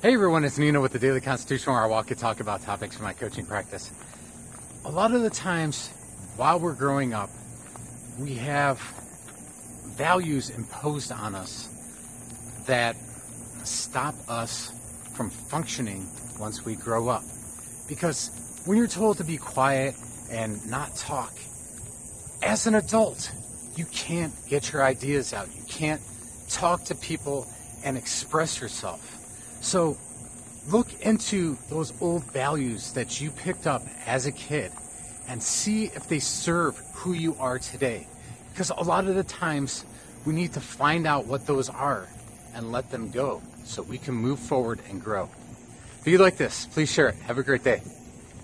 Hey everyone, it's Nino with the Daily Constitution where I walk and talk about topics from my coaching practice. A lot of the times while we're growing up, we have values imposed on us that stop us from functioning once we grow up. Because when you're told to be quiet and not talk, as an adult, you can't get your ideas out. You can't talk to people and express yourself. So look into those old values that you picked up as a kid and see if they serve who you are today. Because a lot of the times we need to find out what those are and let them go so we can move forward and grow. If you like this, please share it. Have a great day.